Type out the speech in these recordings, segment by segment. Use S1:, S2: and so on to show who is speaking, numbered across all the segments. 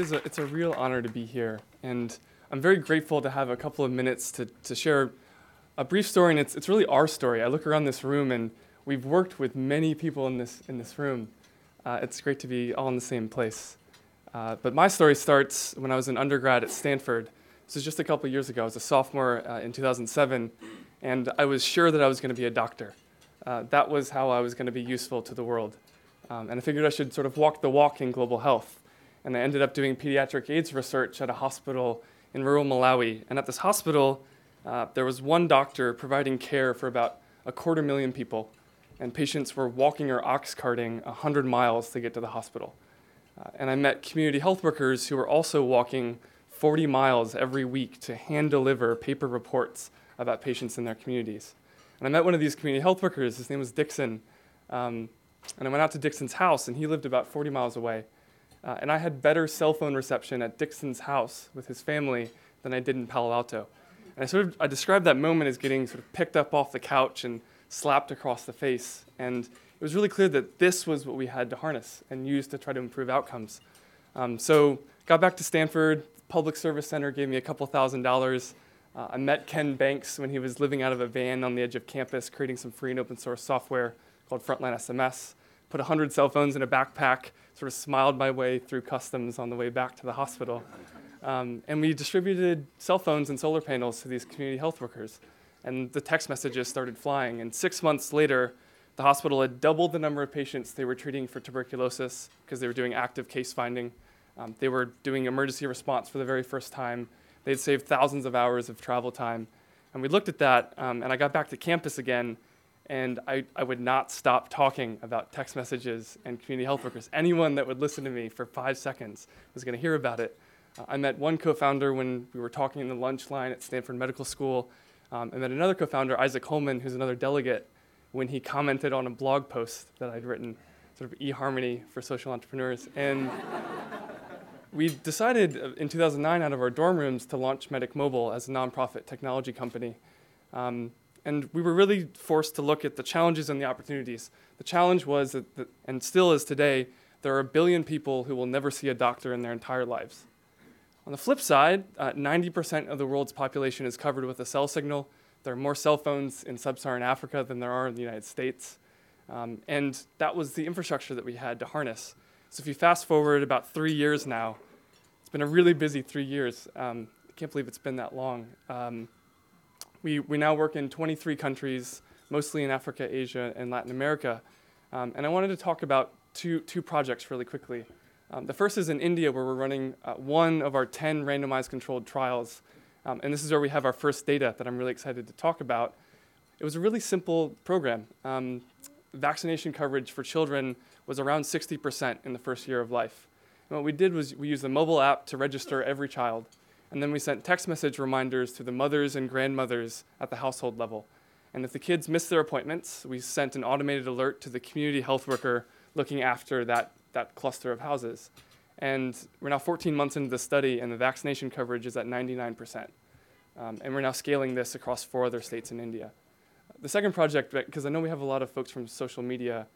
S1: It is a, it's a real honor to be here, and I'm very grateful to have a couple of minutes to, to share a brief story, and it's, it's really our story. I look around this room, and we've worked with many people in this, in this room. Uh, it's great to be all in the same place. Uh, but my story starts when I was an undergrad at Stanford. This was just a couple years ago. I was a sophomore uh, in 2007, and I was sure that I was going to be a doctor. Uh, that was how I was going to be useful to the world. Um, and I figured I should sort of walk the walk in global health. And I ended up doing pediatric AIDS research at a hospital in rural Malawi. And at this hospital, uh, there was one doctor providing care for about a quarter million people, and patients were walking or ox carting 100 miles to get to the hospital. Uh, and I met community health workers who were also walking 40 miles every week to hand deliver paper reports about patients in their communities. And I met one of these community health workers, his name was Dixon. Um, and I went out to Dixon's house, and he lived about 40 miles away. Uh, and I had better cell phone reception at Dixon's house with his family than I did in Palo Alto. And I sort of I described that moment as getting sort of picked up off the couch and slapped across the face. And it was really clear that this was what we had to harness and use to try to improve outcomes. Um, so got back to Stanford. Public Service Center gave me a couple thousand dollars. Uh, I met Ken Banks when he was living out of a van on the edge of campus, creating some free and open source software called Frontline SMS. Put 100 cell phones in a backpack, sort of smiled my way through customs on the way back to the hospital. Um, and we distributed cell phones and solar panels to these community health workers. And the text messages started flying. And six months later, the hospital had doubled the number of patients they were treating for tuberculosis because they were doing active case finding. Um, they were doing emergency response for the very first time. They'd saved thousands of hours of travel time. And we looked at that, um, and I got back to campus again, and I, I would not stop talking about text messages and community health workers. Anyone that would listen to me for five seconds was going to hear about it. Uh, I met one co founder when we were talking in the lunch line at Stanford Medical School. Um, I met another co founder, Isaac Holeman, who's another delegate, when he commented on a blog post that I'd written, sort of eHarmony for social entrepreneurs. And we decided uh, in 2009 out of our dorm rooms to launch Medic Mobile as a nonprofit technology company. Um, and we were really forced to look at the challenges and the opportunities. The challenge was, that, and still is today, there are a billion people who will never see a doctor in their entire lives. On the flip side, uh, 90% of the world's population is covered with a cell signal. There are more cell phones in sub Saharan Africa than there are in the United States. Um, and that was the infrastructure that we had to harness. So if you fast forward about three years now, it's been a really busy three years. Um, I can't believe it's been that long. Um, we, we now work in 23 countries, mostly in Africa, Asia, and Latin America. Um, and I wanted to talk about two, two projects really quickly. Um, the first is in India, where we're running uh, one of our 10 randomized controlled trials. Um, and this is where we have our first data that I'm really excited to talk about. It was a really simple program. Um, vaccination coverage for children was around 60% in the first year of life. And what we did was we used the mobile app to register every child. And then we sent text message reminders to the mothers and grandmothers at the household level. And if the kids missed their appointments, we sent an automated alert to the community health worker looking after that that cluster of houses. And we're now 14 months into the study, and the vaccination coverage is at 99%. Um, and we're now scaling this across four other states in India. The second project, because I know we have a lot of folks from social media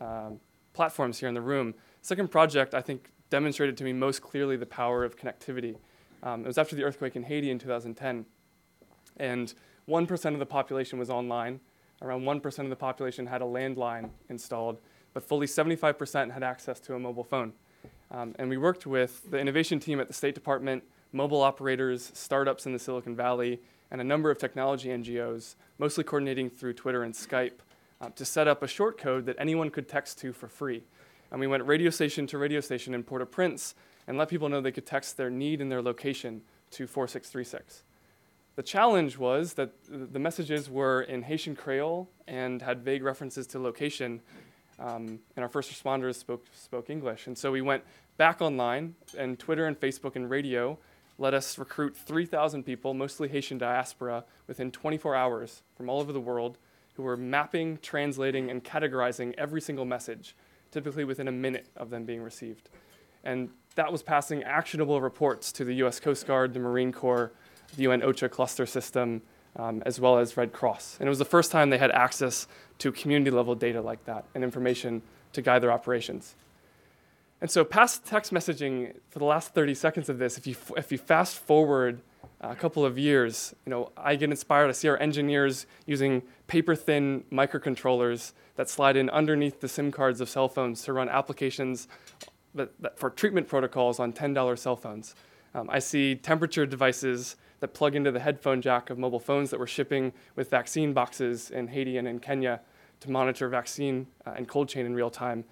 S1: um, platforms here in the room, second project I think demonstrated to me most clearly the power of connectivity. Um, it was after the earthquake in Haiti in 2010, and 1% of the population was online. Around 1% of the population had a landline installed, but fully 75% had access to a mobile phone. Um, and we worked with the innovation team at the State Department, mobile operators, startups in the Silicon Valley, and a number of technology NGOs, mostly coordinating through Twitter and Skype, uh, to set up a short code that anyone could text to for free. And we went radio station to radio station in Port au Prince and let people know they could text their need and their location to 4636. The challenge was that the messages were in Haitian Creole and had vague references to location, um, and our first responders spoke, spoke English. And so we went back online, and Twitter and Facebook and radio let us recruit 3,000 people, mostly Haitian diaspora, within 24 hours from all over the world who were mapping, translating, and categorizing every single message, typically within a minute of them being received. And that was passing actionable reports to the US Coast Guard, the Marine Corps, the UN OCHA cluster system, um, as well as Red Cross. And it was the first time they had access to community level data like that and information to guide their operations. And so past text messaging for the last 30 seconds of this, if you, if you fast forward a couple of years, you know, I get inspired. I see our engineers using paper-thin microcontrollers that slide in underneath the SIM cards of cell phones to run applications that, that for treatment protocols on $10 cell phones. Um, I see temperature devices that plug into the headphone jack of mobile phones that we're shipping with vaccine boxes in Haiti and in Kenya to monitor vaccine uh, and cold chain in real time.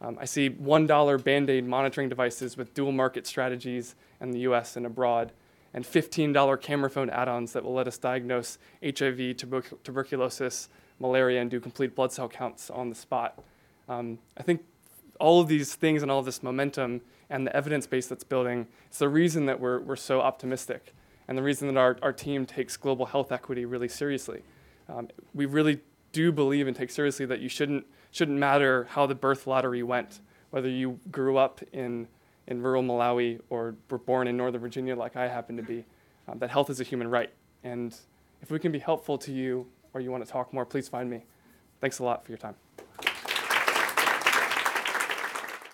S1: Um, I see $1 Band Aid monitoring devices with dual market strategies in the US and abroad, and $15 camera phone add ons that will let us diagnose HIV, tuber- tuberculosis, malaria, and do complete blood cell counts on the spot. Um, I think all of these things and all this momentum and the evidence base that's building is the reason that we're, we're so optimistic and the reason that our, our team takes global health equity really seriously. Um, we really do believe and take seriously that you shouldn't, shouldn't matter how the birth lottery went, whether you grew up in, in rural Malawi or were born in Northern Virginia like I happen to be, um, that health is a human right. And if we can be helpful to you or you want to talk more, please find me. Thanks a lot for your time.